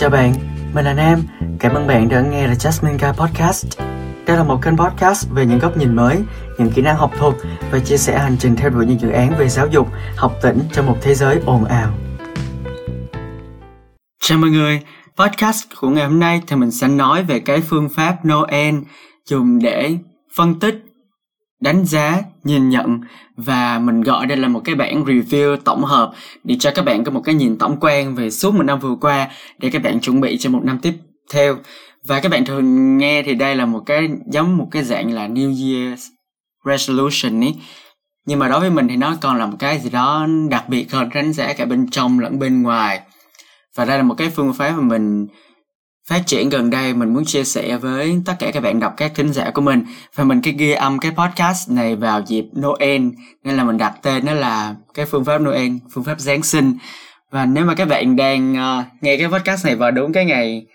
Chào bạn, mình là Nam. Cảm ơn bạn đã nghe The Jasmine Guy Podcast. Đây là một kênh podcast về những góc nhìn mới, những kỹ năng học thuật và chia sẻ hành trình theo đuổi những dự án về giáo dục, học tỉnh trong một thế giới ồn ào. Chào mọi người, podcast của ngày hôm nay thì mình sẽ nói về cái phương pháp Noel dùng để phân tích đánh giá nhìn nhận và mình gọi đây là một cái bản review tổng hợp để cho các bạn có một cái nhìn tổng quan về suốt một năm vừa qua để các bạn chuẩn bị cho một năm tiếp theo. Và các bạn thường nghe thì đây là một cái, giống một cái dạng là New Year's resolution ấy nhưng mà đối với mình thì nó còn là một cái gì đó đặc biệt hơn, đánh giá cả bên trong lẫn bên ngoài. Và đây là một cái phương pháp mà mình phát triển gần đây mình muốn chia sẻ với tất cả các bạn đọc các thính giả của mình và mình cái ghi âm cái podcast này vào dịp Noel. Nên là mình đặt tên nó là cái phương pháp Noel phương pháp Giáng sinh. Và nếu mà các bạn đang uh, nghe cái podcast này vào đúng cái ngày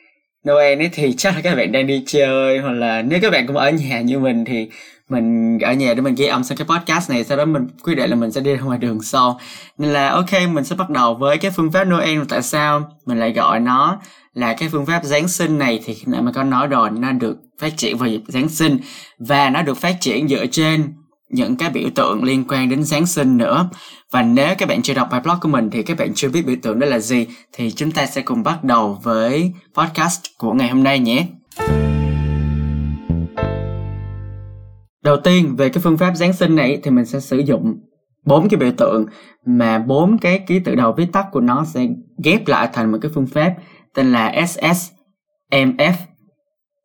Noel ấy thì chắc là các bạn đang đi chơi hoặc là nếu các bạn cũng ở nhà như mình thì mình ở nhà để mình ghi âm xong cái podcast này, sau đó mình quyết định là mình sẽ đi ra ngoài đường sau. Nên là, ok, mình sẽ bắt đầu với cái phương pháp Noel. Tại sao mình lại gọi nó là cái phương pháp Giáng sinh này? Thì khi nãy mình có nói rồi, nó được phát triển vào dịp Giáng sinh và nó được phát triển dựa trên những cái biểu tượng liên quan đến Giáng sinh nữa. Và nếu các bạn chưa đọc bài blog của mình thì các bạn chưa biết biểu tượng đó là gì, thì chúng ta sẽ cùng bắt đầu với podcast của ngày hôm nay nhé. Đầu tiên, về cái phương pháp Giáng sinh này thì mình sẽ sử dụng bốn cái biểu tượng mà bốn cái ký tự đầu viết tắt của nó sẽ ghép lại thành một cái phương pháp tên là SSMF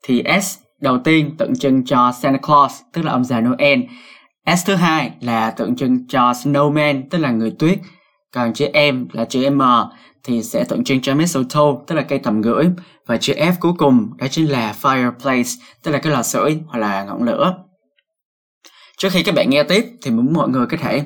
thì S đầu tiên tượng trưng cho Santa Claus, tức là ông già Noel. S thứ hai là tượng trưng cho Snowman, tức là người tuyết. Còn chữ M là chữ M, thì sẽ tượng trưng cho mistletoe, tức là cây tầm gửi. Và chữ F cuối cùng đó chính là fireplace, tức là cái lò sưởi hoặc là ngọn lửa trước khi các bạn nghe tiếp thì muốn mọi người có thể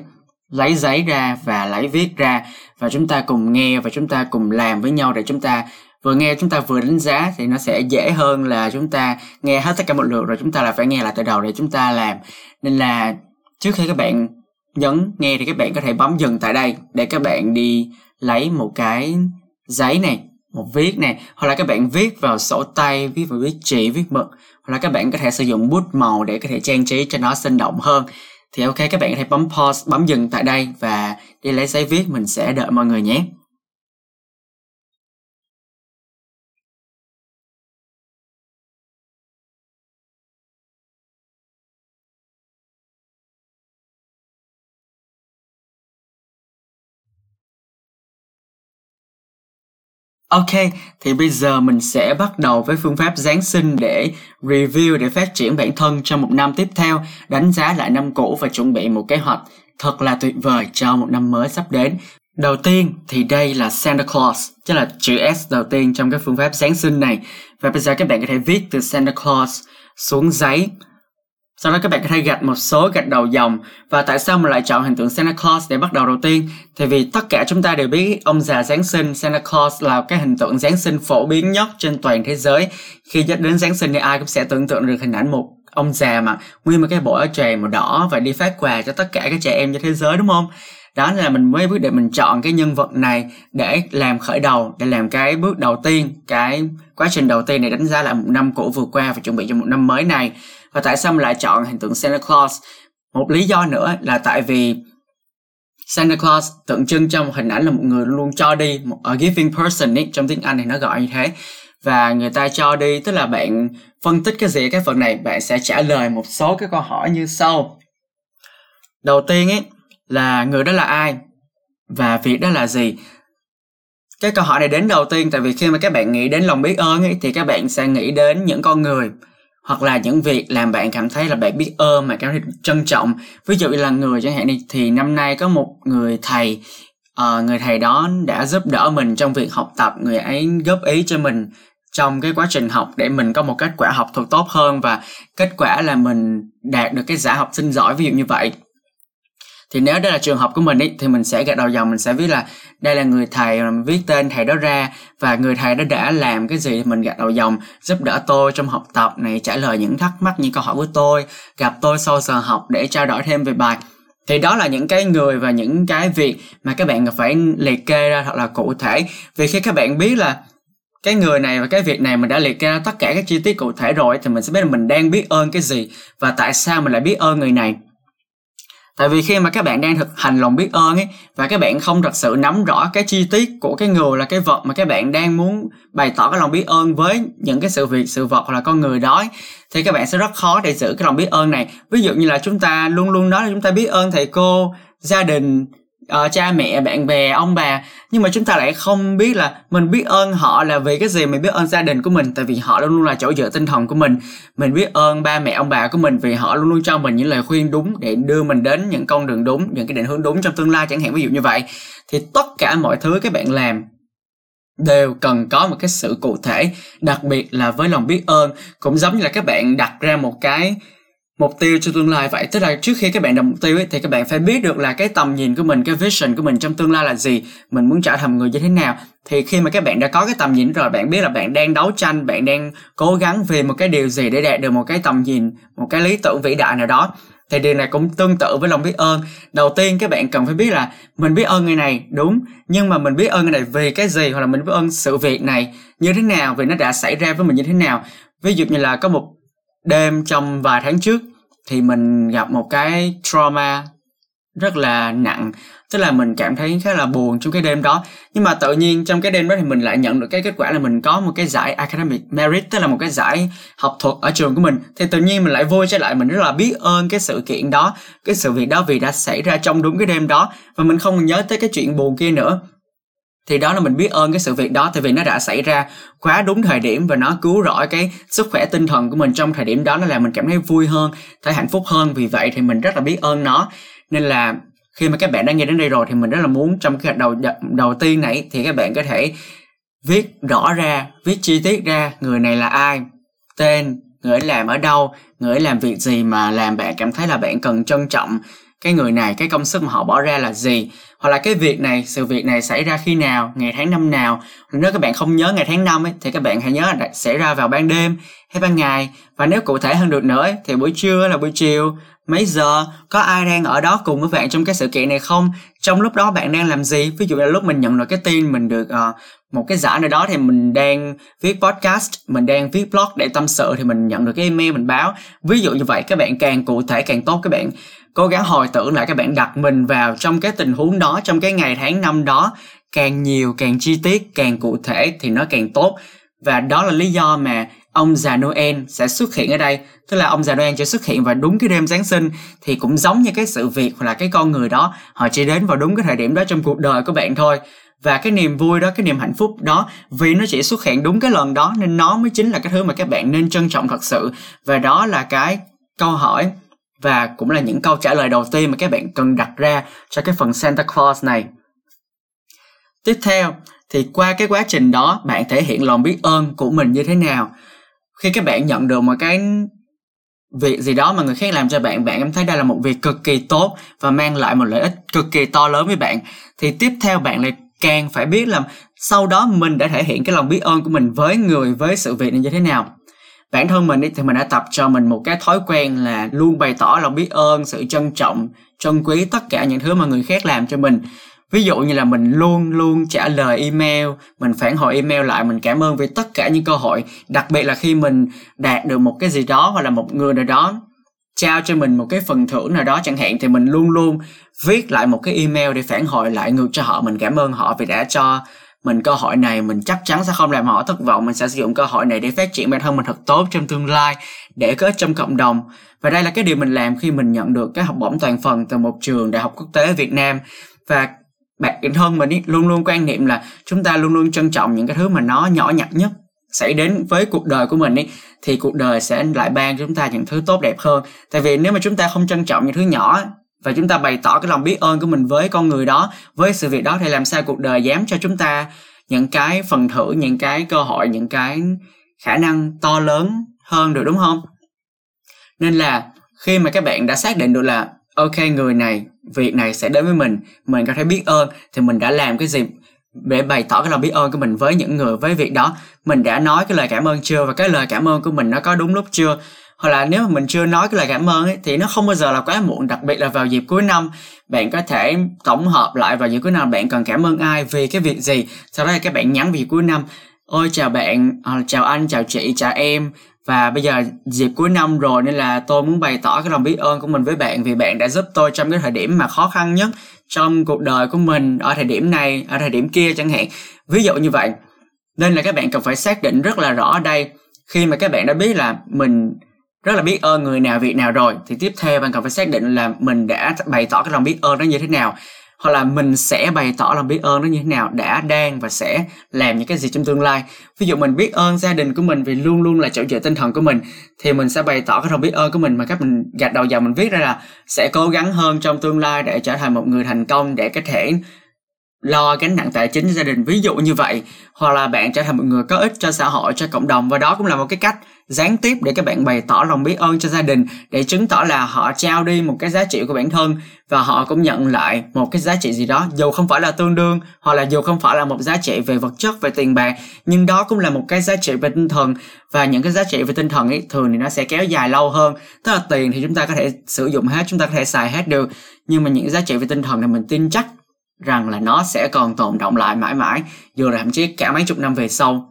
lấy giấy ra và lấy viết ra và chúng ta cùng nghe và chúng ta cùng làm với nhau để chúng ta vừa nghe chúng ta vừa đánh giá thì nó sẽ dễ hơn là chúng ta nghe hết tất cả một lượt rồi chúng ta là phải nghe lại từ đầu để chúng ta làm. Nên là trước khi các bạn nhấn nghe thì các bạn có thể bấm dừng tại đây để các bạn đi lấy một cái giấy này một viết này hoặc là các bạn viết vào sổ tay, viết vào viết chỉ, viết mực, hoặc là các bạn có thể sử dụng bút màu để có thể trang trí cho nó sinh động hơn. Thì ok, các bạn có thể bấm pause, bấm dừng tại đây và đi lấy giấy viết, mình sẽ đợi mọi người nhé. Ok, thì bây giờ mình sẽ bắt đầu với phương pháp Giáng sinh để review để phát triển bản thân trong một năm tiếp theo, đánh giá lại năm cũ và chuẩn bị một kế hoạch thật là tuyệt vời cho một năm mới sắp đến. Đầu tiên thì đây là Santa Claus, tức là chữ S đầu tiên trong cái phương pháp Giáng sinh này. Và bây giờ các bạn có thể viết từ Santa Claus xuống giấy sau đó các bạn có thể gạch một số gạch đầu dòng và tại sao mình lại chọn hình tượng Santa Claus để bắt đầu đầu tiên? Thì vì tất cả chúng ta đều biết ông già Giáng sinh Santa Claus là cái hình tượng Giáng sinh phổ biến nhất trên toàn thế giới. Khi nhắc đến Giáng sinh thì ai cũng sẽ tưởng tượng được hình ảnh một ông già mà nguyên một cái bộ áo choàng màu đỏ và đi phát quà cho tất cả các trẻ em trên thế giới, đúng không? đó là mình mới quyết định mình chọn cái nhân vật này để làm khởi đầu, để làm cái bước đầu tiên, cái quá trình đầu tiên này đánh giá lại một năm cũ vừa qua và chuẩn bị cho một năm mới này và tại sao mình lại chọn hình tượng Santa Claus? Một lý do nữa là tại vì Santa Claus tượng trưng cho một hình ảnh là một người luôn cho đi một a giving person ấy trong tiếng Anh thì nó gọi như thế. Và người ta cho đi tức là bạn phân tích cái gì cái phần này bạn sẽ trả lời một số cái câu hỏi như sau. Đầu tiên ấy là người đó là ai? Và việc đó là gì? Cái câu hỏi này đến đầu tiên tại vì khi mà các bạn nghĩ đến lòng biết ơn ấy, thì các bạn sẽ nghĩ đến những con người hoặc là những việc làm bạn cảm thấy là bạn biết ơn mà cảm thấy trân trọng. Ví dụ như là người chẳng hạn đi thì năm nay có một người thầy uh, người thầy đó đã giúp đỡ mình trong việc học tập người ấy góp ý cho mình trong cái quá trình học để mình có một kết quả học thuật tốt hơn và kết quả là mình đạt được cái giải học sinh giỏi ví dụ như vậy thì nếu đây là trường hợp của mình ý, thì mình sẽ gạch đầu dòng mình sẽ viết là đây là người thầy mình viết tên thầy đó ra và người thầy đó đã làm cái gì mình gạch đầu dòng giúp đỡ tôi trong học tập này trả lời những thắc mắc những câu hỏi của tôi gặp tôi sau giờ học để trao đổi thêm về bài. Thì đó là những cái người và những cái việc mà các bạn phải liệt kê ra thật là cụ thể. Vì khi các bạn biết là cái người này và cái việc này mình đã liệt kê ra tất cả các chi tiết cụ thể rồi thì mình sẽ biết là mình đang biết ơn cái gì và tại sao mình lại biết ơn người này tại vì khi mà các bạn đang thực hành lòng biết ơn ấy và các bạn không thật sự nắm rõ cái chi tiết của cái người là cái vật mà các bạn đang muốn bày tỏ cái lòng biết ơn với những cái sự việc sự vật hoặc là con người đó ấy, thì các bạn sẽ rất khó để giữ cái lòng biết ơn này. Ví dụ như là chúng ta luôn luôn nói là chúng ta biết ơn thầy cô gia đình uh, cha mẹ bạn bè ông bà. Nhưng mà chúng ta lại không biết là mình biết ơn họ là vì cái gì mình biết ơn gia đình của mình tại vì họ luôn luôn là chỗ dựa tinh thần của mình. Mình biết ơn ba mẹ ông bà của mình vì họ luôn luôn cho mình những lời khuyên đúng để đưa mình đến những con đường đúng những cái định hướng đúng trong tương lai chẳng hạn ví dụ như vậy. Thì tất cả mọi thứ các bạn làm đều cần có một cái sự cụ thể đặc biệt là với lòng biết ơn. Cũng giống như là các bạn đặt ra một cái mục tiêu cho tương lai vậy tức là trước khi các bạn đặt mục tiêu ấy, thì các bạn phải biết được là cái tầm nhìn của mình cái vision của mình trong tương lai là gì mình muốn trở thành người như thế nào. Thì khi mà các bạn đã có cái tầm nhìn rồi bạn biết là bạn đang đấu tranh bạn đang cố gắng vì một cái điều gì để đạt được một cái tầm nhìn một cái lý tưởng vĩ đại nào đó thì điều này cũng tương tự với lòng biết ơn. Đầu tiên các bạn cần phải biết là mình biết ơn người này đúng nhưng mà mình biết ơn người này vì cái gì hoặc là mình biết ơn sự việc này như thế nào vì nó đã xảy ra với mình như thế nào. Ví dụ như là có một đêm trong vài tháng trước thì mình gặp một cái trauma rất là nặng. Tức là mình cảm thấy khá là buồn trong cái đêm đó. Nhưng mà tự nhiên trong cái đêm đó thì mình lại nhận được cái kết quả là mình có một cái giải academic merit, tức là một cái giải học thuật ở trường của mình. Thì tự nhiên mình lại vui trở lại, mình rất là biết ơn cái sự kiện đó, cái sự việc đó vì đã xảy ra trong đúng cái đêm đó. Và mình không nhớ tới cái chuyện buồn kia nữa thì đó là mình biết ơn cái sự việc đó, tại vì nó đã xảy ra quá đúng thời điểm và nó cứu rỗi cái sức khỏe tinh thần của mình trong thời điểm đó nó làm mình cảm thấy vui hơn, thấy hạnh phúc hơn. Vì vậy thì mình rất là biết ơn nó. Nên là khi mà các bạn đã nghe đến đây rồi thì mình rất là muốn trong cái đầu đầu tiên này thì các bạn có thể viết rõ ra, viết chi tiết ra người này là ai, tên, người ấy làm ở đâu, người ấy làm việc gì mà làm bạn cảm thấy là bạn cần trân trọng cái người này, cái công sức mà họ bỏ ra là gì hoặc là cái việc này sự việc này xảy ra khi nào ngày tháng năm nào. Nếu các bạn không nhớ ngày tháng năm ấy thì các bạn hãy nhớ là xảy ra vào ban đêm hay ban ngày. Và nếu cụ thể hơn được nữa ấy, thì buổi trưa là buổi chiều mấy giờ? Có ai đang ở đó cùng với bạn trong cái sự kiện này không? Trong lúc đó bạn đang làm gì? Ví dụ là lúc mình nhận được cái tin mình được uh, một cái giải nào đó thì mình đang viết podcast mình đang viết blog để tâm sự thì mình nhận được cái email mình báo. Ví dụ như vậy các bạn càng cụ thể càng tốt. Các bạn cố gắng hồi tưởng lại các bạn đặt mình vào trong cái tình huống đó trong cái ngày tháng năm đó càng nhiều càng chi tiết càng cụ thể thì nó càng tốt và đó là lý do mà ông già Noel sẽ xuất hiện ở đây. Tức là ông già Noel sẽ xuất hiện vào đúng cái đêm Giáng sinh. Thì cũng giống như cái sự việc hoặc là cái con người đó, họ chỉ đến vào đúng cái thời điểm đó trong cuộc đời của bạn thôi. Và cái niềm vui đó, cái niềm hạnh phúc đó, vì nó chỉ xuất hiện đúng cái lần đó, nên nó mới chính là cái thứ mà các bạn nên trân trọng thật sự. Và đó là cái câu hỏi và cũng là những câu trả lời đầu tiên mà các bạn cần đặt ra cho cái phần Santa Claus này. Tiếp theo thì qua cái quá trình đó, bạn thể hiện lòng biết ơn của mình như thế nào. Khi các bạn nhận được một cái việc gì đó mà người khác làm cho bạn bạn cảm thấy đây là một việc cực kỳ tốt và mang lại một lợi ích cực kỳ to lớn với bạn, thì tiếp theo bạn lại càng phải biết là sau đó mình đã thể hiện cái lòng biết ơn của mình với người, với sự việc này như thế nào bản thân mình thì mình đã tập cho mình một cái thói quen là luôn bày tỏ lòng biết ơn, sự trân trọng, trân quý tất cả những thứ mà người khác làm cho mình ví dụ như là mình luôn luôn trả lời email, mình phản hồi email lại, mình cảm ơn vì tất cả những cơ hội, đặc biệt là khi mình đạt được một cái gì đó hoặc là một người nào đó trao cho mình một cái phần thưởng nào đó chẳng hạn, thì mình luôn luôn viết lại một cái email để phản hồi lại ngược cho họ. Mình cảm ơn họ vì đã cho mình cơ hội này. Mình chắc chắn sẽ không làm họ thất vọng. Mình sẽ sử dụng cơ hội này để phát triển bản thân mình thật tốt trong tương lai, để có ích trong cộng đồng. Và đây là cái điều mình làm khi mình nhận được cái học bổng toàn phần từ một trường đại học quốc tế ở Việt Nam. Và bản thân mình ý, luôn luôn quan niệm là chúng ta luôn luôn trân trọng những cái thứ mà nó nhỏ nhặt nhất xảy đến với cuộc đời của mình ý, thì cuộc đời sẽ lại ban cho chúng ta những thứ tốt đẹp hơn. Tại vì nếu mà chúng ta không trân trọng những thứ nhỏ và chúng ta bày tỏ cái lòng biết ơn của mình với con người đó với sự việc đó thì làm sao cuộc đời dám cho chúng ta những cái phần thưởng những cái cơ hội những cái khả năng to lớn hơn được đúng không? Nên là khi mà các bạn đã xác định được là ok người này việc này sẽ đến với mình. Mình có thể biết ơn thì mình đã làm cái gì để bày tỏ cái lòng biết ơn của mình với những người với việc đó. Mình đã nói cái lời cảm ơn chưa và cái lời cảm ơn của mình nó có đúng lúc chưa? Hoặc là nếu mà mình chưa nói cái lời cảm ơn ấy, thì nó không bao giờ là quá muộn đặc biệt là vào dịp cuối năm. Bạn có thể tổng hợp lại vào dịp cuối năm bạn cần cảm ơn ai vì cái việc gì? Sau đó các bạn nhắn về cuối năm. Ôi chào bạn ờ, chào anh chào chị chào em và bây giờ dịp cuối năm rồi nên là tôi muốn bày tỏ cái lòng biết ơn của mình với bạn vì bạn đã giúp tôi trong cái thời điểm mà khó khăn nhất trong cuộc đời của mình ở thời điểm này, ở thời điểm kia chẳng hạn. Ví dụ như vậy, nên là các bạn cần phải xác định rất là rõ ở đây. Khi mà các bạn đã biết là mình rất là biết ơn người nào việc nào rồi, thì tiếp theo bạn cần phải xác định là mình đã bày tỏ cái lòng biết ơn đó như thế nào hoặc là mình sẽ bày tỏ lòng biết ơn nó như thế nào đã, đang và sẽ làm những cái gì trong tương lai. Ví dụ mình biết ơn gia đình của mình vì luôn luôn là chỗ dựa tinh thần của mình, thì mình sẽ bày tỏ cái lòng biết ơn của mình mà các mình gạch đầu dòng mình viết ra là sẽ cố gắng hơn trong tương lai để trở thành một người thành công, để có thể lo gánh nặng tài chính cho gia đình, ví dụ như vậy, hoặc là bạn trở thành một người có ích cho xã hội, cho cộng đồng. Và đó cũng là một cái cách gián tiếp để các bạn bày tỏ lòng biết ơn cho gia đình, để chứng tỏ là họ trao đi một cái giá trị của bản thân, và họ cũng nhận lại một cái giá trị gì đó, dù không phải là tương đương, hoặc là dù không phải là một giá trị về vật chất, về tiền bạc, nhưng đó cũng là một cái giá trị về tinh thần. Và những cái giá trị về tinh thần ấy, thường thì nó sẽ kéo dài lâu hơn. Tức là tiền thì chúng ta có thể sử dụng hết, chúng ta có thể xài hết được, nhưng mà những giá trị về tinh thần thì mình tin chắc rằng là nó sẽ còn tồn động lại mãi mãi dù là thậm chí cả mấy chục năm về sau.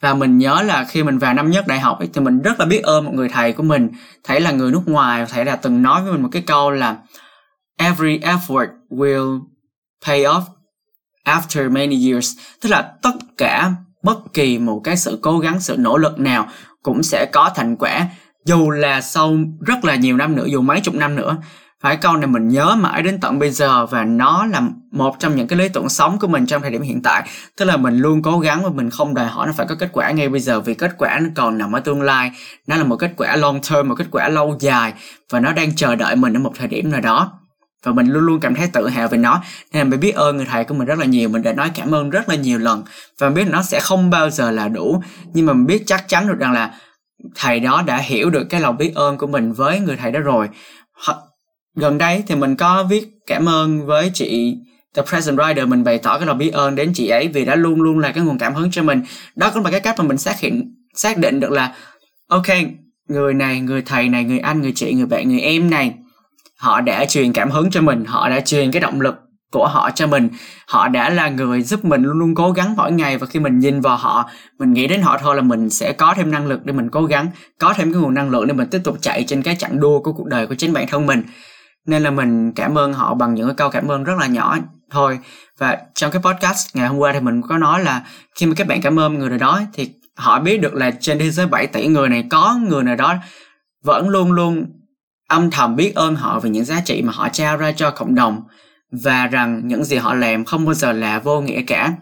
Và mình nhớ là khi mình vào năm nhất đại học ấy, thì mình rất là biết ơn một người thầy của mình thầy là người nước ngoài thầy đã từng nói với mình một cái câu là every effort will pay off after many years. Tức là tất cả bất kỳ một cái sự cố gắng sự nỗ lực nào cũng sẽ có thành quả dù là sau rất là nhiều năm nữa dù mấy chục năm nữa phải câu này mình nhớ mãi đến tận bây giờ và nó là một trong những cái lý tưởng sống của mình trong thời điểm hiện tại. Tức là mình luôn cố gắng và mình không đòi hỏi nó phải có kết quả ngay bây giờ, vì kết quả nó còn nằm ở tương lai. Nó là một kết quả long term, một kết quả lâu dài và nó đang chờ đợi mình ở một thời điểm nào đó. Và mình luôn luôn cảm thấy tự hào về nó. Nên là mình biết ơn người thầy của mình rất là nhiều, mình đã nói cảm ơn rất là nhiều lần. Và mình biết nó sẽ không bao giờ là đủ. Nhưng mà mình biết chắc chắn được rằng là thầy đó đã hiểu được cái lòng biết ơn của mình với người thầy đó rồi gần đây thì mình có viết cảm ơn với chị The Present Writer mình bày tỏ cái lòng biết ơn đến chị ấy vì đã luôn luôn là cái nguồn cảm hứng cho mình. Đó cũng là cái cách mà mình xác hiện, xác định được là, ok, người này, người thầy này, người anh, người chị, người bạn, người em này, họ đã truyền cảm hứng cho mình, họ đã truyền cái động lực của họ cho mình, họ đã là người giúp mình luôn luôn cố gắng mỗi ngày. Và khi mình nhìn vào họ, mình nghĩ đến họ thôi là mình sẽ có thêm năng lực để mình cố gắng, có thêm cái nguồn năng lượng để mình tiếp tục chạy trên cái chặng đua của cuộc đời của chính bản thân mình nên là mình cảm ơn họ bằng những cái câu cảm ơn rất là nhỏ thôi. Và trong cái podcast ngày hôm qua thì mình có nói là khi mà các bạn cảm ơn người nào đó thì họ biết được là trên thế giới 7 tỷ người này có người nào đó vẫn luôn luôn âm thầm biết ơn họ về những giá trị mà họ trao ra cho cộng đồng và rằng những gì họ làm không bao giờ là vô nghĩa cả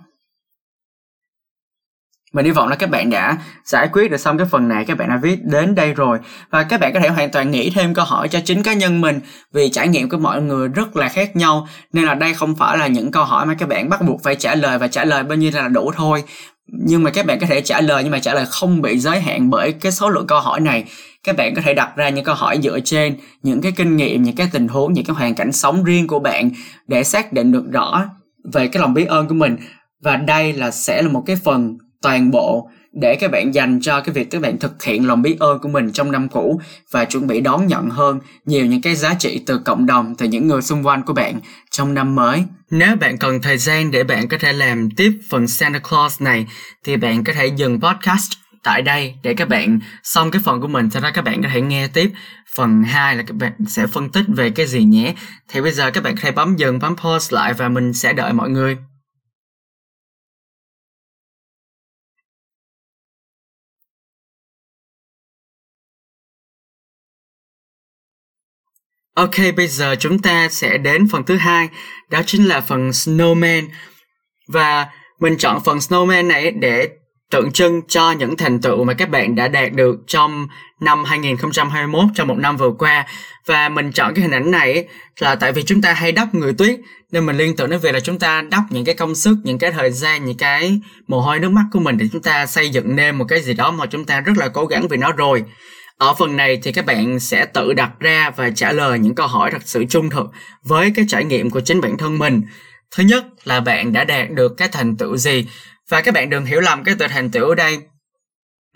mình hy vọng là các bạn đã giải quyết được xong cái phần này, các bạn đã viết đến đây rồi. Và các bạn có thể hoàn toàn nghĩ thêm câu hỏi cho chính cá nhân mình vì trải nghiệm của mọi người rất là khác nhau. Nên là đây không phải là những câu hỏi mà các bạn bắt buộc phải trả lời và trả lời bao nhiêu là đủ thôi. Nhưng mà các bạn có thể trả lời, nhưng mà trả lời không bị giới hạn bởi cái số lượng câu hỏi này. Các bạn có thể đặt ra những câu hỏi dựa trên những cái kinh nghiệm, những cái tình huống, những cái hoàn cảnh sống riêng của bạn để xác định được rõ về cái lòng biết ơn của mình. Và đây là sẽ là một cái phần toàn bộ để các bạn dành cho cái việc các bạn thực hiện lòng biết ơn của mình trong năm cũ và chuẩn bị đón nhận hơn nhiều những cái giá trị từ cộng đồng, từ những người xung quanh của bạn trong năm mới. Nếu bạn cần thời gian để bạn có thể làm tiếp phần Santa Claus này, thì bạn có thể dừng podcast tại đây để các bạn xong cái phần của mình sau đó các bạn có thể nghe tiếp phần 2 là các bạn sẽ phân tích về cái gì nhé. Thì bây giờ các bạn có thể bấm dừng, bấm pause lại và mình sẽ đợi mọi người. Ok, bây giờ chúng ta sẽ đến phần thứ hai, đó chính là phần Snowman. Và mình chọn phần Snowman này để tượng trưng cho những thành tựu mà các bạn đã đạt được trong năm 2021 trong một năm vừa qua và mình chọn cái hình ảnh này là tại vì chúng ta hay đắp người tuyết nên mình liên tưởng đến việc là chúng ta đắp những cái công sức những cái thời gian những cái mồ hôi nước mắt của mình để chúng ta xây dựng nên một cái gì đó mà chúng ta rất là cố gắng vì nó rồi ở phần này thì các bạn sẽ tự đặt ra và trả lời những câu hỏi thật sự trung thực với cái trải nghiệm của chính bản thân mình. Thứ nhất là bạn đã đạt được cái thành tựu gì và các bạn đừng hiểu lầm cái từ thành tựu ở đây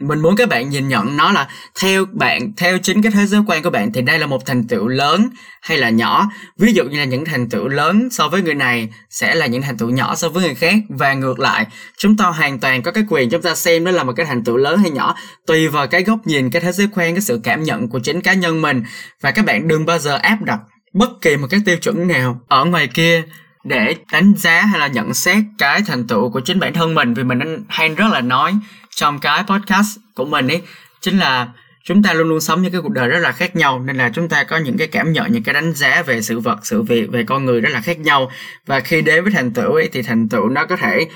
mình muốn các bạn nhìn nhận nó là theo bạn, theo chính cái thế giới quan của bạn thì đây là một thành tựu lớn hay là nhỏ? Ví dụ như là những thành tựu lớn so với người này sẽ là những thành tựu nhỏ so với người khác. Và ngược lại, chúng ta hoàn toàn có cái quyền chúng ta xem đó là một cái thành tựu lớn hay nhỏ, tùy vào cái góc nhìn, cái thế giới quan, cái sự cảm nhận của chính cá nhân mình. Và các bạn đừng bao giờ áp đặt bất kỳ một cái tiêu chuẩn nào ở ngoài kia để đánh giá hay là nhận xét cái thành tựu của chính bản thân mình. Vì mình hay rất là nói trong cái podcast của mình ấy, chính là chúng ta luôn luôn sống những cái cuộc đời rất là khác nhau, nên là chúng ta có những cái cảm nhận, những cái đánh giá về sự vật, sự việc, về con người rất là khác nhau. Và khi đến với thành tựu ấy, thì thành tựu nó có thể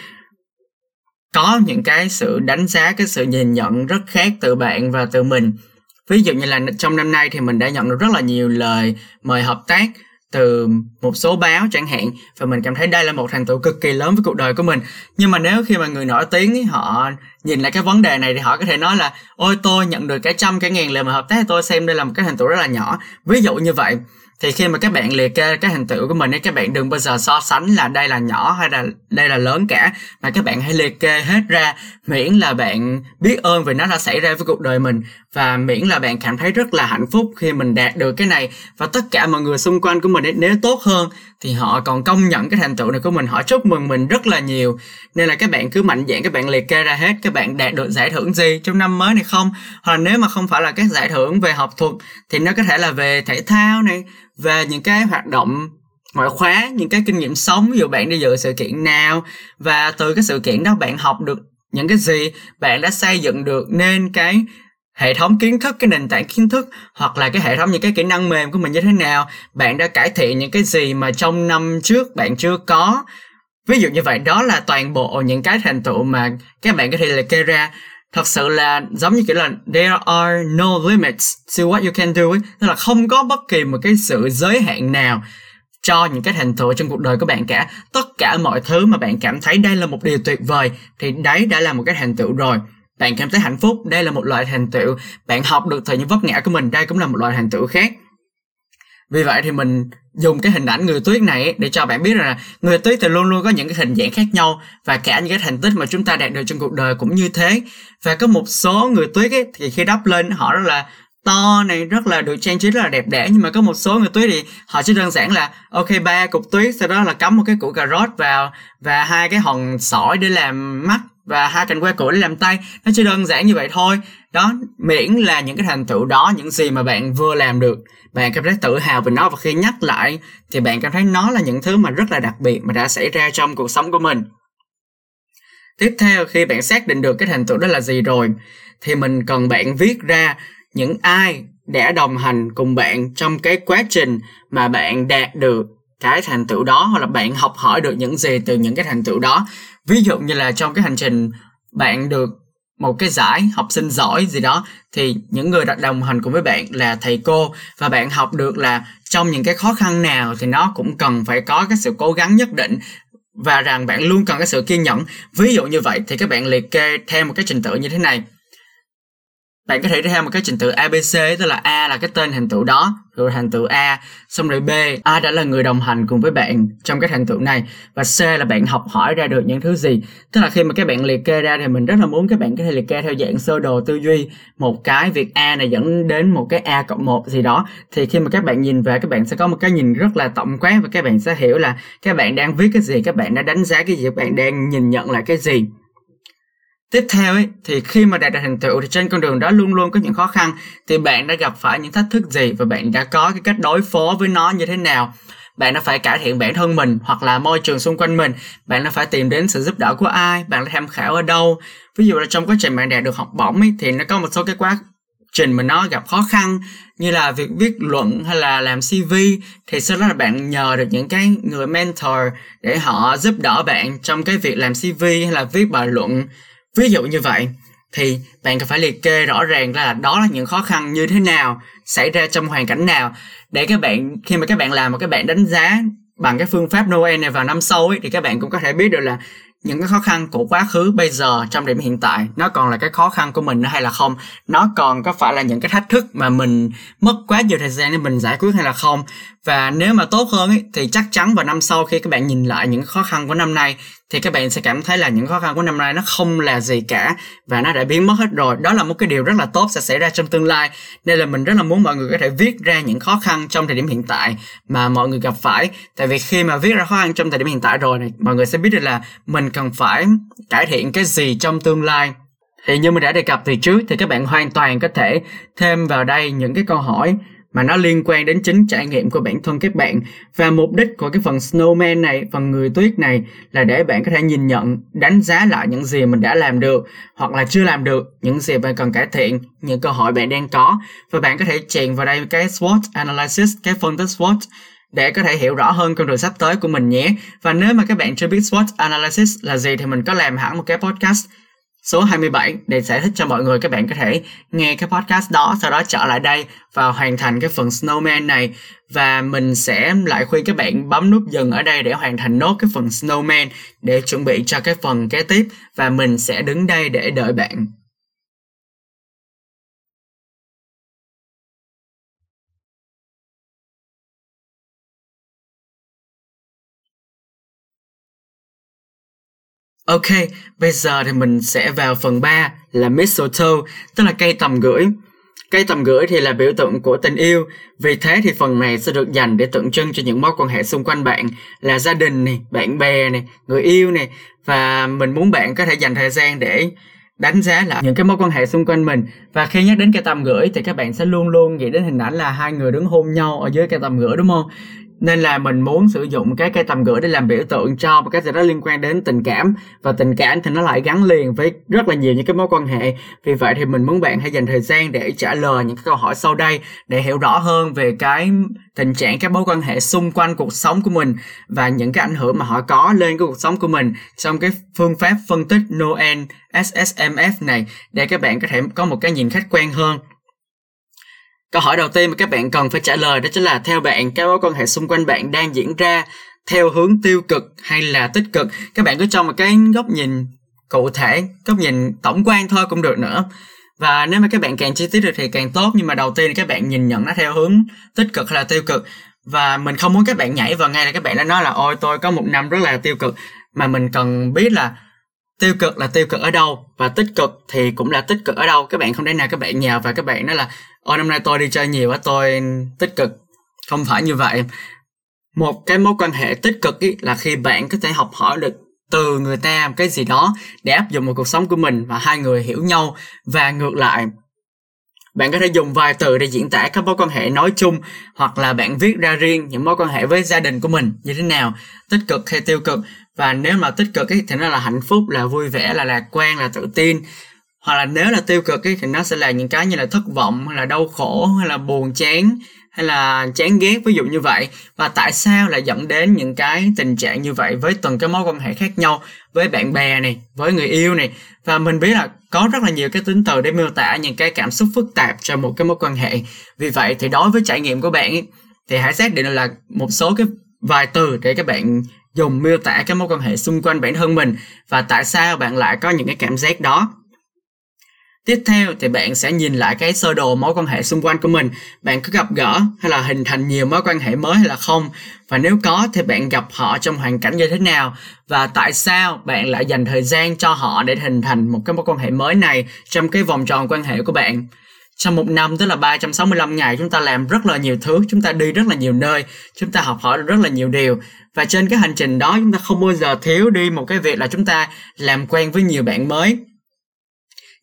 có những cái sự đánh giá, cái sự nhìn nhận rất khác từ bạn và từ mình. Ví dụ như là trong năm nay thì mình đã nhận được rất là nhiều lời mời hợp tác từ một số báo chẳng hạn, và mình cảm thấy đây là một thành tựu cực kỳ lớn với cuộc đời của mình. Nhưng mà nếu khi mà người nổi tiếng họ nhìn lại cái vấn đề này thì họ có thể nói là, ôi, tôi nhận được cả trăm, cái ngàn lời mà hợp tác, tôi xem đây là một cái thành tựu rất là nhỏ. Ví dụ như vậy thì khi mà các bạn liệt kê cái thành tựu của mình ấy các bạn đừng bao giờ so sánh là đây là nhỏ hay là đây là lớn cả mà các bạn hãy liệt kê hết ra miễn là bạn biết ơn vì nó đã xảy ra với cuộc đời mình và miễn là bạn cảm thấy rất là hạnh phúc khi mình đạt được cái này. Và tất cả mọi người xung quanh của mình ấy, nếu tốt hơn thì họ còn công nhận cái thành tựu này của mình họ chúc mừng mình rất là nhiều. Nên là các bạn cứ mạnh dạn các bạn liệt kê ra hết các bạn đạt được giải thưởng gì trong năm mới này không? Hoặc là nếu mà không phải là các giải thưởng về học thuật thì nó có thể là về thể thao này về những cái hoạt động ngoại khóa, những cái kinh nghiệm sống, ví dụ bạn đi dự sự kiện nào, và từ cái sự kiện đó bạn học được những cái gì, bạn đã xây dựng được nên cái hệ thống kiến thức, cái nền tảng kiến thức, hoặc là cái hệ thống những cái kỹ năng mềm của mình như thế nào, bạn đã cải thiện những cái gì mà trong năm trước bạn chưa có. Ví dụ như vậy, đó là toàn bộ những cái thành tựu mà các bạn có thể liệt kê ra thật sự là giống như kiểu là there are no limits to what you can do ấy. Tức là không có bất kỳ một cái sự giới hạn nào cho những cái thành tựu trong cuộc đời của bạn cả. Tất cả mọi thứ mà bạn cảm thấy đây là một điều tuyệt vời, thì đấy đã là một cái thành tựu rồi. Bạn cảm thấy hạnh phúc, đây là một loại thành tựu. Bạn học được từ những vấp ngã của mình, đây cũng là một loại thành tựu khác vì vậy thì mình dùng cái hình ảnh người tuyết này để cho bạn biết rằng là người tuyết thì luôn luôn có những cái hình dạng khác nhau và cả những cái thành tích mà chúng ta đạt được trong cuộc đời cũng như thế. Và có một số người tuyết ấy, thì khi đắp lên họ rất là to này rất là được trang trí rất là đẹp đẽ nhưng mà có một số người tuyết thì họ chỉ đơn giản là ok ba cục tuyết sau đó là cắm một cái củ cà rốt vào và hai cái hòn sỏi để làm mắt và hai cành que củi để làm tay, nó chỉ đơn giản như vậy thôi. Đó, miễn là những cái thành tựu đó, những gì mà bạn vừa làm được, bạn cảm thấy tự hào về nó. Và khi nhắc lại, thì bạn cảm thấy nó là những thứ mà rất là đặc biệt mà đã xảy ra trong cuộc sống của mình. Tiếp theo, khi bạn xác định được cái thành tựu đó là gì rồi, thì mình cần bạn viết ra những ai đã đồng hành cùng bạn trong cái quá trình mà bạn đạt được cái thành tựu đó, hoặc là bạn học hỏi được những gì từ những cái thành tựu đó ví dụ như là trong cái hành trình bạn được một cái giải học sinh giỏi gì đó, thì những người đã đồng hành cùng với bạn là thầy cô, và bạn học được là trong những cái khó khăn nào thì nó cũng cần phải có cái sự cố gắng nhất định, và rằng bạn luôn cần cái sự kiên nhẫn. Ví dụ như vậy thì các bạn liệt kê theo một cái trình tự như thế này bạn có thể theo một cái trình tự ABC tức là A là cái tên thành tựu đó, rồi thành tựu A, xong rồi B, A đã là người đồng hành cùng với bạn trong cái thành tựu này, và C là bạn học hỏi ra được những thứ gì. Tức là khi mà các bạn liệt kê ra thì mình rất là muốn các bạn có thể liệt kê theo dạng sơ đồ tư duy. Một cái việc A này dẫn đến một cái A cộng một gì đó, thì khi mà các bạn nhìn về, các bạn sẽ có một cái nhìn rất là tổng quát, và các bạn sẽ hiểu là các bạn đang viết cái gì, các bạn đã đánh giá cái gì, các bạn đang nhìn nhận lại cái gì. Tiếp theo ấy, thì khi mà đạt được thành tựu thì trên con đường đó luôn luôn có những khó khăn thì bạn đã gặp phải những thách thức gì và bạn đã có cái cách đối phó với nó như thế nào? Bạn đã phải cải thiện bản thân mình hoặc là môi trường xung quanh mình? Bạn đã phải tìm đến sự giúp đỡ của ai? Bạn đã tham khảo ở đâu? Ví dụ là trong quá trình bạn đạt được học bổng ấy, thì nó có một số cái quá trình mà nó gặp khó khăn như là việc viết luận hay là làm CV thì sau đó là bạn nhờ được những cái người mentor để họ giúp đỡ bạn trong cái việc làm CV hay là viết bài luận ví dụ như vậy thì bạn cần phải liệt kê rõ ràng ra là đó là những khó khăn như thế nào xảy ra trong hoàn cảnh nào để các bạn khi mà các bạn làm một cái bạn đánh giá bằng cái phương pháp Noel này vào năm sau ấy, thì các bạn cũng có thể biết được là những cái khó khăn của quá khứ bây giờ trong điểm hiện tại nó còn là cái khó khăn của mình hay là không? Nó còn có phải là những cái thách thức mà mình mất quá nhiều thời gian để mình giải quyết hay là không? Và nếu mà tốt hơn ấy, thì chắc chắn vào năm sau khi các bạn nhìn lại những khó khăn của năm nay thì các bạn sẽ cảm thấy là những khó khăn của năm nay nó không là gì cả và nó đã biến mất hết rồi. Đó là một cái điều rất là tốt sẽ xảy ra trong tương lai. Nên là mình rất là muốn mọi người có thể viết ra những khó khăn trong thời điểm hiện tại mà mọi người gặp phải. Tại vì khi mà viết ra khó khăn trong thời điểm hiện tại rồi này, mọi người sẽ biết được là mình cần phải cải thiện cái gì trong tương lai. Thì như mình đã đề cập từ trước, thì các bạn hoàn toàn có thể thêm vào đây những cái câu hỏi mà nó liên quan đến chính trải nghiệm của bản thân các bạn và mục đích của cái phần snowman này, phần người tuyết này là để bạn có thể nhìn nhận, đánh giá lại những gì mình đã làm được hoặc là chưa làm được, những gì bạn cần cải thiện, những cơ hội bạn đang có và bạn có thể chèn vào đây cái SWOT analysis, cái phân tích SWOT để có thể hiểu rõ hơn con đường sắp tới của mình nhé. Và nếu mà các bạn chưa biết SWOT analysis là gì thì mình có làm hẳn một cái podcast số 27 để giải thích cho mọi người, các bạn có thể nghe cái podcast đó, sau đó trở lại đây và hoàn thành cái phần snowman này. Và mình sẽ lại khuyên các bạn bấm nút dừng ở đây để hoàn thành nốt cái phần snowman để chuẩn bị cho cái phần kế tiếp. Và mình sẽ đứng đây để đợi bạn. Ok, bây giờ thì mình sẽ vào phần 3 là mistletoe, tức là cây tầm gửi. Cây tầm gửi thì là biểu tượng của tình yêu, vì thế thì phần này sẽ được dành để tượng trưng cho những mối quan hệ xung quanh bạn là gia đình này, bạn bè này, người yêu này. Và mình muốn bạn có thể dành thời gian để đánh giá lại những cái mối quan hệ xung quanh mình. Và khi nhắc đến cây tầm gửi thì các bạn sẽ luôn luôn nghĩ đến hình ảnh là hai người đứng hôn nhau ở dưới cây tầm gửi đúng không? Nên là mình muốn sử dụng cái cây tầm gửi để làm biểu tượng cho một cái gì đó liên quan đến tình cảm. Và tình cảm thì nó lại gắn liền với rất là nhiều những cái mối quan hệ. Vì vậy thì mình muốn bạn hãy dành thời gian để trả lời những cái câu hỏi sau đây, để hiểu rõ hơn về cái tình trạng các mối quan hệ xung quanh cuộc sống của mình và những cái ảnh hưởng mà họ có lên cái cuộc sống của mình trong cái phương pháp phân tích Noel SSMF này, để các bạn có thể có một cái nhìn khách quan hơn. Câu hỏi đầu tiên mà các bạn cần phải trả lời đó chính là theo bạn các mối quan hệ xung quanh bạn đang diễn ra theo hướng tiêu cực hay là tích cực. Các bạn cứ cho một cái góc nhìn cụ thể, góc nhìn tổng quan thôi cũng được nữa. Và nếu mà các bạn càng chi tiết được thì càng tốt nhưng mà đầu tiên các bạn nhìn nhận nó theo hướng tích cực hay là tiêu cực và mình không muốn các bạn nhảy vào ngay là các bạn đã nói là ôi tôi có một năm rất là tiêu cực mà mình cần biết là tiêu cực là tiêu cực ở đâu và tích cực thì cũng là tích cực ở đâu các bạn không thể nào các bạn nhào và các bạn nói là ôi năm nay tôi đi chơi nhiều quá tôi tích cực. Không phải như vậy. Một cái mối quan hệ tích cực ý là khi bạn có thể học hỏi được từ người ta cái gì đó để áp dụng vào cuộc sống của mình và hai người hiểu nhau. Và ngược lại bạn có thể dùng vài từ để diễn tả các mối quan hệ nói chung hoặc là bạn viết ra riêng những mối quan hệ với gia đình của mình như thế nào. Tích cực hay tiêu cực. Và nếu mà tích cực ấy, thì nó là hạnh phúc là vui vẻ là lạc quan là tự tin hoặc là nếu là tiêu cực ấy, thì nó sẽ là những cái như là thất vọng hay là đau khổ hay là buồn chán hay là chán ghét ví dụ như vậy. Và tại sao lại dẫn đến những cái tình trạng như vậy với từng cái mối quan hệ khác nhau với bạn bè này với người yêu này? Và mình biết là có rất là nhiều cái tính từ để miêu tả những cái cảm xúc phức tạp cho một cái mối quan hệ. Vì vậy thì đối với trải nghiệm của bạn ấy, thì hãy xác định là một số cái vài từ để các bạn dùng miêu tả cái mối quan hệ xung quanh bản thân mình. Và tại sao bạn lại có những cái cảm giác đó? Tiếp theo thì bạn sẽ nhìn lại cái sơ đồ mối quan hệ xung quanh của mình. Bạn có gặp gỡ hay là hình thành nhiều mối quan hệ mới hay là không? Và nếu có thì bạn gặp họ trong hoàn cảnh như thế nào? Và tại sao bạn lại dành thời gian cho họ để hình thành một cái mối quan hệ mới này trong cái vòng tròn quan hệ của bạn? Trong một năm tức là 365 ngày chúng ta làm rất là nhiều thứ, chúng ta đi rất là nhiều nơi, chúng ta học hỏi rất là nhiều điều. Và trên cái hành trình đó chúng ta không bao giờ thiếu đi một cái việc là chúng ta làm quen với nhiều bạn mới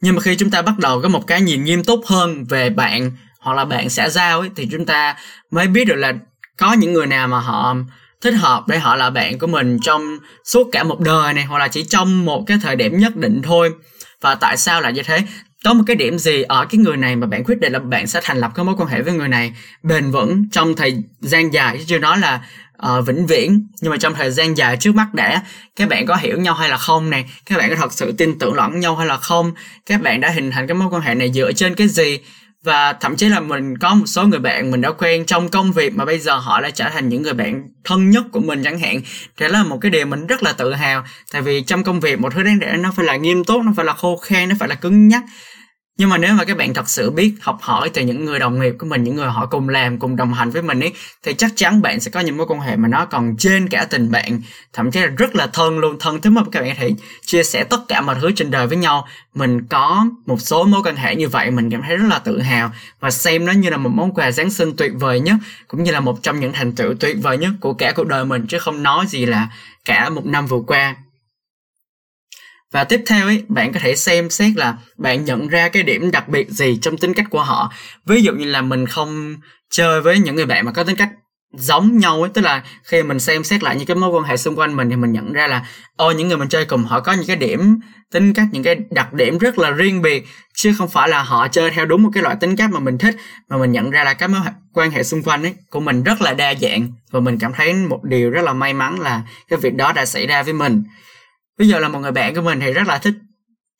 nhưng mà khi chúng ta bắt đầu có một cái nhìn nghiêm túc hơn về bạn hoặc là bạn xã giao ấy, thì chúng ta mới biết được là có những người nào mà họ thích hợp để họ là bạn của mình trong suốt cả một đời này hoặc là chỉ trong một cái thời điểm nhất định thôi. Và tại sao lại như thế? Có một cái điểm gì ở cái người này mà bạn quyết định là bạn sẽ thành lập cái mối quan hệ với người này bền vững trong thời gian dài chứ chưa nói là uh, vĩnh viễn. Nhưng mà trong thời gian dài trước mắt đã các bạn có hiểu nhau hay là không này các bạn có thật sự tin tưởng lẫn nhau hay là không? Các bạn đã hình thành cái mối quan hệ này dựa trên cái gì? Và thậm chí là mình có một số người bạn mình đã quen trong công việc mà bây giờ họ đã trở thành những người bạn thân nhất của mình chẳng hạn. Thì đó là một cái điều mình rất là tự hào. Tại vì trong công việc một thứ đáng lẽ nó phải là nghiêm túc nó phải là khô khan nó phải là cứng nhắc nhưng mà nếu mà các bạn thật sự biết, học hỏi từ những người đồng nghiệp của mình, những người họ cùng làm, cùng đồng hành với mình ấy, thì chắc chắn bạn sẽ có những mối quan hệ mà nó còn trên cả tình bạn. Thậm chí là rất là thân luôn, thân tới mức các bạn có thể chia sẻ tất cả mọi thứ trên đời với nhau. Mình có một số mối quan hệ như vậy, mình cảm thấy rất là tự hào. Và xem nó như là một món quà giáng sinh tuyệt vời nhất, cũng như là một trong những thành tựu tuyệt vời nhất của cả cuộc đời mình, chứ không nói gì là cả một năm vừa qua và tiếp theo ấy, bạn có thể xem xét là bạn nhận ra cái điểm đặc biệt gì trong tính cách của họ. Ví dụ như là mình không chơi với những người bạn mà có tính cách giống nhau ấy, tức là khi mình xem xét lại những cái mối quan hệ xung quanh mình thì mình nhận ra là, ô, những người mình chơi cùng họ có những cái điểm, tính cách, những cái đặc điểm rất là riêng biệt, chứ không phải là họ chơi theo đúng một cái loại tính cách mà mình thích. Mà mình nhận ra là cái mối quan hệ xung quanh ấy của mình rất là đa dạng và mình cảm thấy một điều rất là may mắn là cái việc đó đã xảy ra với mình ví dụ là một người bạn của mình thì rất là thích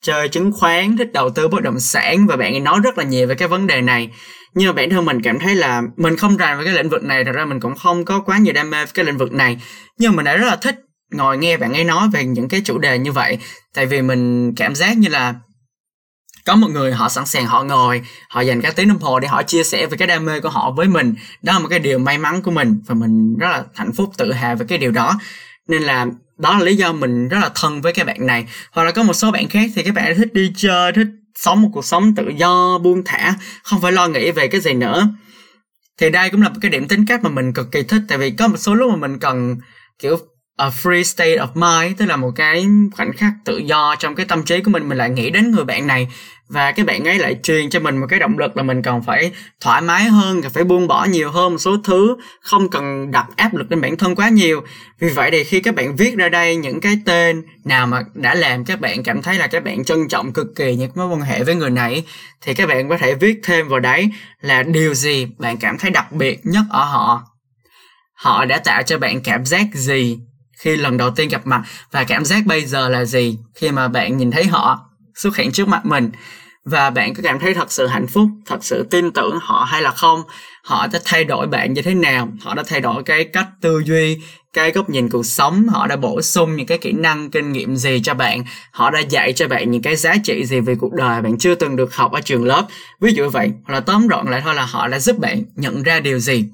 chơi chứng khoán, thích đầu tư bất động sản và bạn ấy nói rất là nhiều về cái vấn đề này. Nhưng mà bản thân mình cảm thấy là mình không rành về cái lĩnh vực này, thật ra mình cũng không có quá nhiều đam mê với cái lĩnh vực này. Nhưng mà mình đã rất là thích ngồi nghe bạn ấy nói về những cái chủ đề như vậy. Tại vì mình cảm giác như là có một người họ sẵn sàng họ ngồi, họ dành các tiếng đồng hồ để họ chia sẻ về cái đam mê của họ với mình. Đó là một cái điều may mắn của mình và mình rất là hạnh phúc, tự hào về cái điều đó. Nên là đó là lý do mình rất là thân với các bạn này. Hoặc là có một số bạn khác thì các bạn thích đi chơi, thích sống một cuộc sống tự do, buông thả, không phải lo nghĩ về cái gì nữa. Thì đây cũng là một cái điểm tính cách mà mình cực kỳ thích. Tại vì có một số lúc mà mình cần, kiểu a free state of mind, tức là một cái khoảnh khắc tự do trong cái tâm trí của mình mình lại nghĩ đến người bạn này. Và cái bạn ấy lại truyền cho mình một cái động lực là mình cần phải thoải mái hơn cần phải buông bỏ nhiều hơn một số thứ, không cần đặt áp lực lên bản thân quá nhiều. Vì vậy thì khi các bạn viết ra đây những cái tên nào mà đã làm các bạn cảm thấy là các bạn trân trọng cực kỳ những mối quan hệ với người này, thì các bạn có thể viết thêm vào đấy là điều gì bạn cảm thấy đặc biệt nhất ở họ? Họ đã tạo cho bạn cảm giác gì? Khi lần đầu tiên gặp mặt và cảm giác bây giờ là gì khi mà bạn nhìn thấy họ xuất hiện trước mặt mình? Và bạn có cảm thấy thật sự hạnh phúc, thật sự tin tưởng họ hay là không? Họ đã thay đổi bạn như thế nào? Họ đã thay đổi cái cách tư duy, cái góc nhìn cuộc sống? Họ đã bổ sung những cái kỹ năng, kinh nghiệm gì cho bạn? Họ đã dạy cho bạn những cái giá trị gì về cuộc đời bạn chưa từng được học ở trường lớp? Ví dụ vậy, hoặc là tóm gọn lại thôi là họ đã giúp bạn nhận ra điều gì?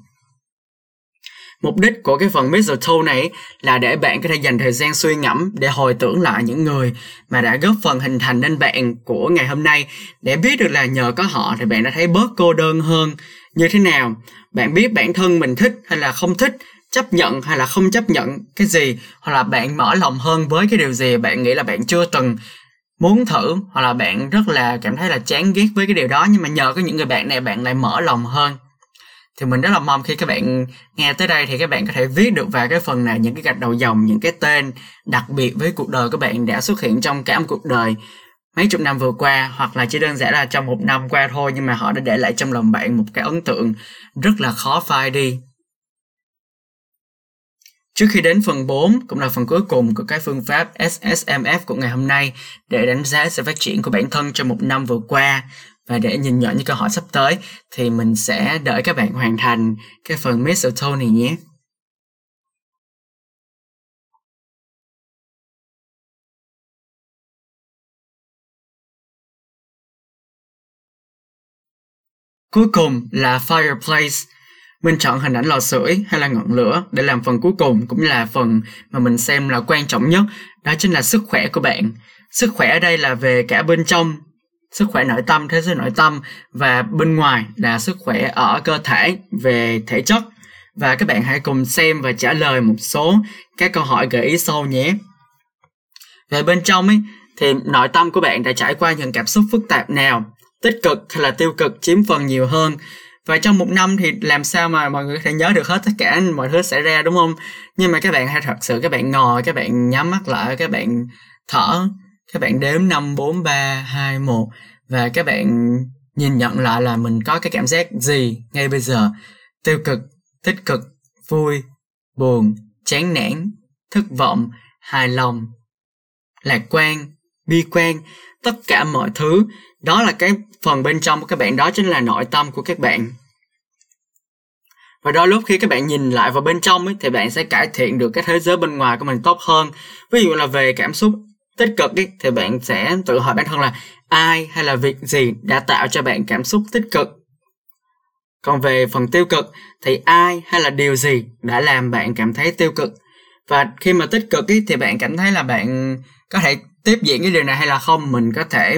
Mục đích của cái phần Mistletoe này là để bạn có thể dành thời gian suy ngẫm để hồi tưởng lại những người mà đã góp phần hình thành nên bạn của ngày hôm nay. Để biết được là nhờ có họ thì bạn đã thấy bớt cô đơn hơn. Như thế nào. Bạn biết bản thân mình thích hay là không thích, chấp nhận hay là không chấp nhận cái gì? Hoặc là bạn mở lòng hơn với cái điều gì bạn nghĩ là bạn chưa từng muốn thử? Hoặc là bạn rất là cảm thấy là chán ghét với cái điều đó nhưng mà nhờ có những người bạn này bạn lại mở lòng hơn thì mình rất là mong khi các bạn nghe tới đây thì các bạn có thể viết được vào cái phần này những cái gạch đầu dòng những cái tên đặc biệt với cuộc đời các bạn đã xuất hiện trong cả một cuộc đời mấy chục năm vừa qua hoặc là chỉ đơn giản là trong một năm qua thôi nhưng mà họ đã để lại trong lòng bạn một cái ấn tượng rất là khó phai đi. Trước khi đến phần 4, cũng là phần cuối cùng của cái phương pháp SSMF của ngày hôm nay để đánh giá sự phát triển của bản thân trong một năm vừa qua và để nhìn nhận những câu hỏi sắp tới thì mình sẽ đợi các bạn hoàn thành cái phần mistletoe này nhé. Cuối cùng là fireplace. Mình chọn hình ảnh lò sưởi hay là ngọn lửa để làm phần cuối cùng cũng là phần mà mình xem là quan trọng nhất, đó chính là sức khỏe của bạn. Sức khỏe ở đây là về cả bên trong sức khỏe nội tâm, thế giới nội tâm và bên ngoài là sức khỏe ở cơ thể về thể chất. Và các bạn hãy cùng xem và trả lời một số các câu hỏi gợi ý sau nhé. Về bên trong ấy, thì nội tâm của bạn đã trải qua những cảm xúc phức tạp nào? Tích cực hay là tiêu cực, chiếm phần nhiều hơn? Và trong một năm thì làm sao mà mọi người có thể nhớ được hết tất cả mọi thứ xảy ra, đúng không? Nhưng mà các bạn hãy thật sự các bạn ngồi, các bạn nhắm mắt lại, các bạn thở các bạn đếm 5, 4, 3, 2, 1 và các bạn nhìn nhận lại là mình có cái cảm giác gì ngay bây giờ. Tiêu cực tích cực vui buồn chán nản thất vọng hài lòng lạc quan bi quan. Tất cả mọi thứ đó là cái phần bên trong của các bạn. Đó chính là nội tâm của các bạn. Và đôi lúc khi các bạn nhìn lại vào bên trong ấy, thì bạn sẽ cải thiện được cái thế giới bên ngoài của mình tốt hơn. Ví dụ là về cảm xúc tích cực ý, thì bạn sẽ tự hỏi bản thân là ai hay là việc gì đã tạo cho bạn cảm xúc tích cực. Còn về phần tiêu cực thì ai hay là điều gì đã làm bạn cảm thấy tiêu cực? Và khi mà tích cực ý, thì bạn cảm thấy là bạn có thể tiếp diễn cái điều này hay là không? Mình có thể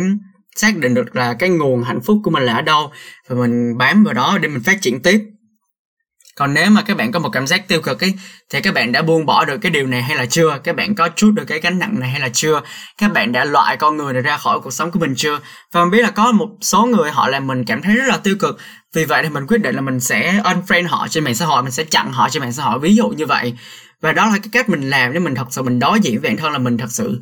xác định được là cái nguồn hạnh phúc của mình là ở đâu và mình bám vào đó để mình phát triển tiếp còn nếu mà các bạn có một cảm giác tiêu cực ấy, thì các bạn đã buông bỏ được cái điều này hay là chưa? Các bạn có chút được cái gánh nặng này hay là chưa? Các bạn đã loại con người này ra khỏi cuộc sống của mình chưa? Và mình biết là có một số người họ làm mình cảm thấy rất là tiêu cực. Vì vậy thì mình quyết định là mình sẽ unfriend họ trên mạng xã hội, mình sẽ chặn họ trên mạng xã hội. Ví dụ như vậy. Và đó là cái cách mình làm để mình thật sự mình đối diện với bản thân là mình thật sự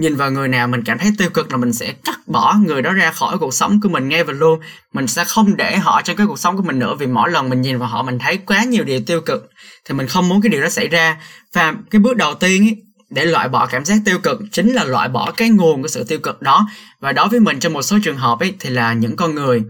nhìn vào người nào mình cảm thấy tiêu cực là mình sẽ cắt bỏ người đó ra khỏi cuộc sống của mình ngay và luôn. Mình sẽ không để họ trong cái cuộc sống của mình nữa vì mỗi lần mình nhìn vào họ mình thấy quá nhiều điều tiêu cực thì mình không muốn cái điều đó xảy ra. Và cái bước đầu tiên ấy, để loại bỏ cảm giác tiêu cực chính là loại bỏ cái nguồn của sự tiêu cực đó. Và đối với mình trong một số trường hợp ấy thì là những con người.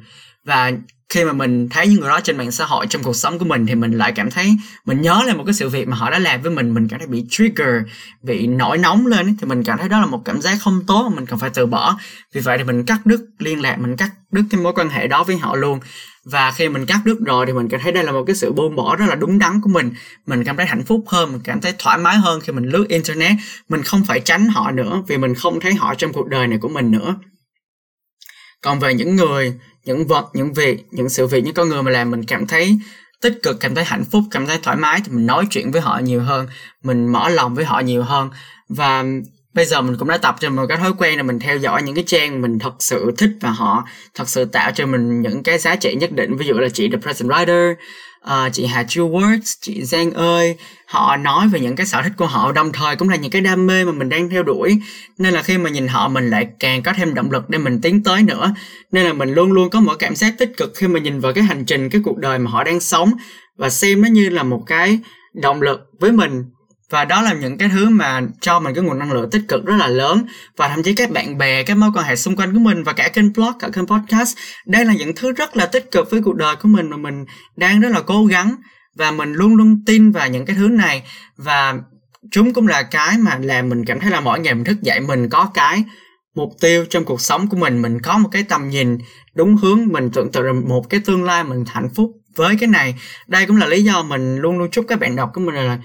Và khi mà mình thấy những người đó trên mạng xã hội trong cuộc sống của mình thì mình lại cảm thấy mình nhớ lại một cái sự việc mà họ đã làm với mình mình cảm thấy bị trigger bị nổi nóng lên ấy, thì mình cảm thấy đó là một cảm giác không tốt mình cần phải từ bỏ. Vì vậy thì mình cắt đứt liên lạc mình cắt đứt cái mối quan hệ đó với họ luôn. Và khi mình cắt đứt rồi thì mình cảm thấy đây là một cái sự buông bỏ rất là đúng đắn của mình. Mình cảm thấy hạnh phúc hơn mình cảm thấy thoải mái hơn khi mình lướt internet. Mình không phải tránh họ nữa vì mình không thấy họ trong cuộc đời này của mình nữa. Còn về những người những vật, những việc, những sự việc, những con người mà làm mình cảm thấy tích cực, cảm thấy hạnh phúc, cảm thấy thoải mái thì mình nói chuyện với họ nhiều hơn, mình mở lòng với họ nhiều hơn. Và bây giờ mình cũng đã tập cho một cái thói quen là mình theo dõi những cái trang mình thật sự thích và họ thật sự tạo cho mình những cái giá trị nhất định. Ví dụ là chị The Present Writer à, chị Hà Chu Words, chị Giang ơi họ nói về những cái sở thích của họ đồng thời cũng là những cái đam mê mà mình đang theo đuổi. Nên là khi mà nhìn họ mình lại càng có thêm động lực để mình tiến tới nữa. Nên là mình luôn luôn có một cảm giác tích cực khi mà nhìn vào cái hành trình cái cuộc đời mà họ đang sống. Và xem nó như là một cái động lực với mình và đó là những cái thứ mà cho mình cái nguồn năng lượng tích cực rất là lớn. Và thậm chí các bạn bè, các mối quan hệ xung quanh của mình và cả kênh blog, cả kênh podcast, đây là những thứ rất là tích cực với cuộc đời của mình mà mình đang rất là cố gắng và mình luôn luôn tin vào những cái thứ này. Và chúng cũng là cái mà làm mình cảm thấy là mỗi ngày mình thức dậy mình có cái mục tiêu trong cuộc sống của mình. Mình có một cái tầm nhìn đúng hướng, mình tưởng tượng một cái tương lai mình hạnh phúc với cái này. Đây cũng là lý do mình luôn luôn chúc các bạn đọc của mình là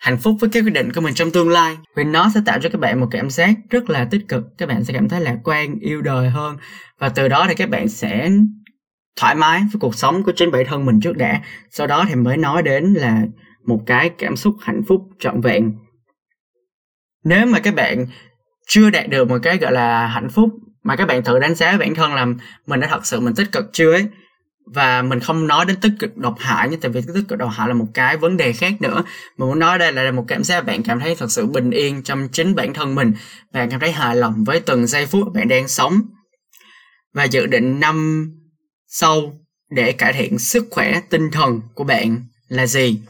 hạnh phúc với các quyết định của mình trong tương lai. Vì nó sẽ tạo cho các bạn một cảm giác rất là tích cực. Các bạn sẽ cảm thấy lạc quan, yêu đời hơn. Và từ đó thì các bạn sẽ thoải mái với cuộc sống của chính bản thân mình trước đã. Sau đó thì mới nói đến là một cái cảm xúc hạnh phúc trọn vẹn. Nếu mà các bạn chưa đạt được một cái, gọi là, hạnh phúc mà các bạn tự đánh giá bản thân là mình đã thật sự mình tích cực chưa ấy và mình không nói đến tích cực độc hại nhưng tại vì tích cực độc hại là một cái vấn đề khác nữa. Mình muốn nói đây là một cảm giác bạn cảm thấy thật sự bình yên trong chính bản thân mình. Bạn cảm thấy hài lòng với từng giây phút bạn đang sống. Và dự định năm sau để cải thiện sức khỏe tinh thần của bạn là gì?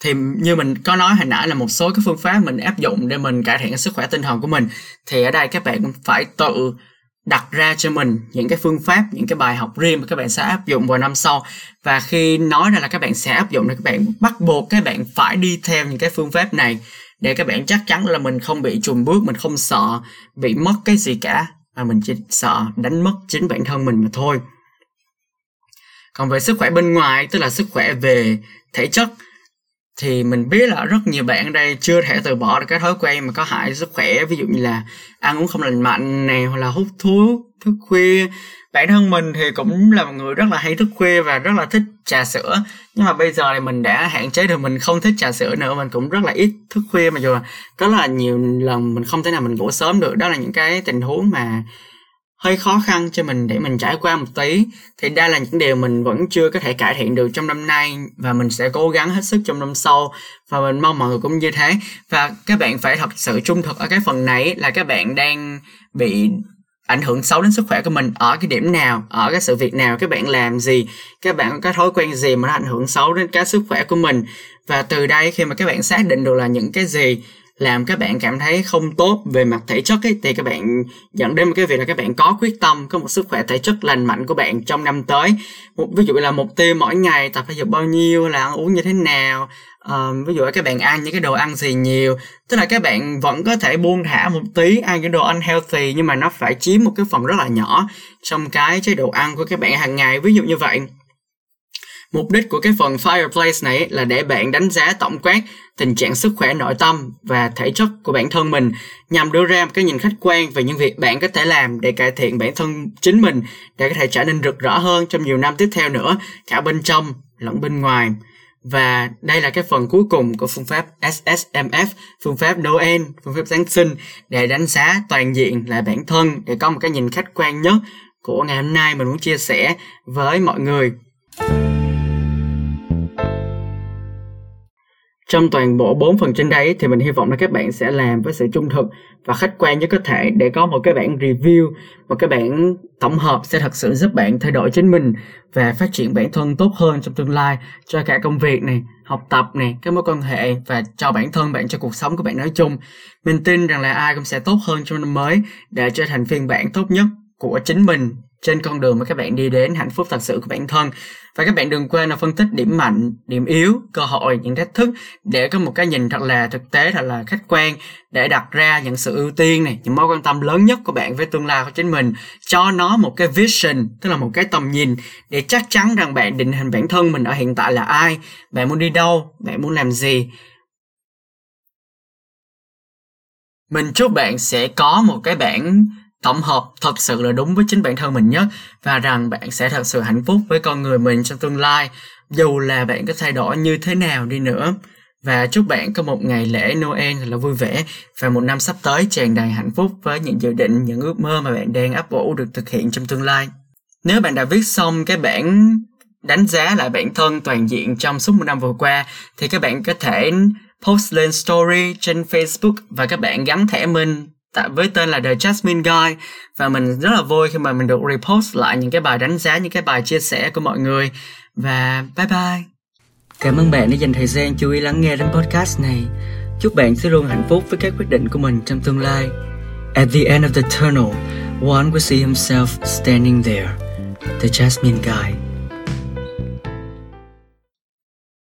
Thì như mình có nói hồi nãy là một số cái phương pháp mình áp dụng để mình cải thiện sức khỏe tinh thần của mình. Thì ở đây các bạn phải tự đặt ra cho mình những cái phương pháp, những cái bài học riêng mà các bạn sẽ áp dụng vào năm sau. Và khi nói ra là các bạn sẽ áp dụng thì các bạn bắt buộc các bạn phải đi theo những cái phương pháp này để các bạn chắc chắn là mình không bị trùng bước, mình không sợ bị mất cái gì cả, mà mình chỉ sợ đánh mất chính bản thân mình mà thôi. Còn về sức khỏe bên ngoài, tức là sức khỏe về thể chất thì mình biết là rất nhiều bạn ở đây chưa thể từ bỏ được cái thói quen mà có hại sức khỏe. Ví dụ như là ăn uống không lành mạnh này hoặc là hút thuốc, thức khuya. Bản thân mình thì cũng là một người rất là hay thức khuya và rất là thích trà sữa. Nhưng mà bây giờ thì mình đã hạn chế được, mình không thích trà sữa nữa. Mình cũng rất là ít thức khuya mà dù là có là nhiều lần mình không thể nào mình ngủ sớm được. Đó là những cái tình huống mà hơi khó khăn cho mình để mình trải qua một tí. Thì đây là những điều mình vẫn chưa có thể cải thiện được trong năm nay và mình sẽ cố gắng hết sức trong năm sau. Và mình mong mọi người cũng như thế. Và các bạn phải thật sự trung thực ở cái phần này là các bạn đang bị ảnh hưởng xấu đến sức khỏe của mình ở cái điểm nào, ở cái sự việc nào, các bạn làm gì, các bạn có cái thói quen gì mà nó ảnh hưởng xấu đến cái sức khỏe của mình. Và từ đây khi mà các bạn xác định được là những cái gì làm các bạn cảm thấy không tốt về mặt thể chất ấy, thì các bạn dẫn đến một cái việc là các bạn có quyết tâm có một sức khỏe thể chất lành mạnh của bạn trong năm tới. Một ví dụ là mục tiêu mỗi ngày tập thể dục bao nhiêu là ăn uống như thế nào uh, ví dụ các bạn ăn những cái đồ ăn gì nhiều. Tức là các bạn vẫn có thể buông thả một tí ăn những đồ ăn healthy nhưng mà nó phải chiếm một cái phần rất là nhỏ trong cái chế độ ăn của các bạn hàng ngày. Ví dụ như vậy Mục đích của cái phần Fireplace này là để bạn đánh giá tổng quát tình trạng sức khỏe nội tâm và thể chất của bản thân mình nhằm đưa ra một cái nhìn khách quan về những việc bạn có thể làm để cải thiện bản thân chính mình để có thể trở nên rực rỡ hơn trong nhiều năm tiếp theo nữa, cả bên trong lẫn bên ngoài. Và đây là cái phần cuối cùng của phương pháp SSMF, phương pháp Noel, phương pháp Giáng sinh để đánh giá toàn diện lại bản thân để có một cái nhìn khách quan nhất của ngày hôm nay mình muốn chia sẻ với mọi người. Trong toàn bộ 4 phần trên đây thì mình hy vọng là các bạn sẽ làm với sự trung thực và khách quan nhất có thể để có một cái bản review, một cái bản tổng hợp sẽ thật sự giúp bạn thay đổi chính mình và phát triển bản thân tốt hơn trong tương lai cho cả công việc này, học tập này, các mối quan hệ và cho bản thân bạn cho cuộc sống của bạn nói chung. Mình tin rằng là ai cũng sẽ tốt hơn trong năm mới để trở thành phiên bản tốt nhất của chính mình trên con đường mà các bạn đi đến hạnh phúc thật sự của bản thân và các bạn đừng quên là phân tích điểm mạnh, điểm yếu, cơ hội, những thách thức để có một cái nhìn thật là thực tế, thật là khách quan để đặt ra những sự ưu tiên này, những mối quan tâm lớn nhất của bạn với tương lai của chính mình. Cho nó một cái vision, tức là một cái tầm nhìn để chắc chắn rằng bạn định hình bản thân mình ở hiện tại là ai, bạn muốn đi đâu, bạn muốn làm gì. Mình chúc bạn sẽ có một cái bản tổng hợp thật sự là đúng với chính bản thân mình nhất và rằng bạn sẽ thật sự hạnh phúc với con người mình trong tương lai dù là bạn có thay đổi như thế nào đi nữa. Và chúc bạn có một ngày lễ Noel thật là vui vẻ và một năm sắp tới tràn đầy hạnh phúc với những dự định, những ước mơ mà bạn đang ấp ủ được thực hiện trong tương lai. Nếu bạn đã viết xong cái bản đánh giá lại bản thân toàn diện trong suốt một năm vừa qua thì các bạn có thể post lên story trên Facebook và các bạn gắn thẻ mình tại với tên là The Jasmine Guy. Và mình rất là vui khi mà mình được repost lại những cái bài đánh giá, những cái bài chia sẻ của mọi người. Và bye bye. Cảm ơn bạn đã dành thời gian chú ý lắng nghe đến podcast này. Chúc bạn sẽ luôn hạnh phúc với các quyết định của mình trong tương lai. At the end of the tunnel, one will see himself standing there, the Jasmine Guy.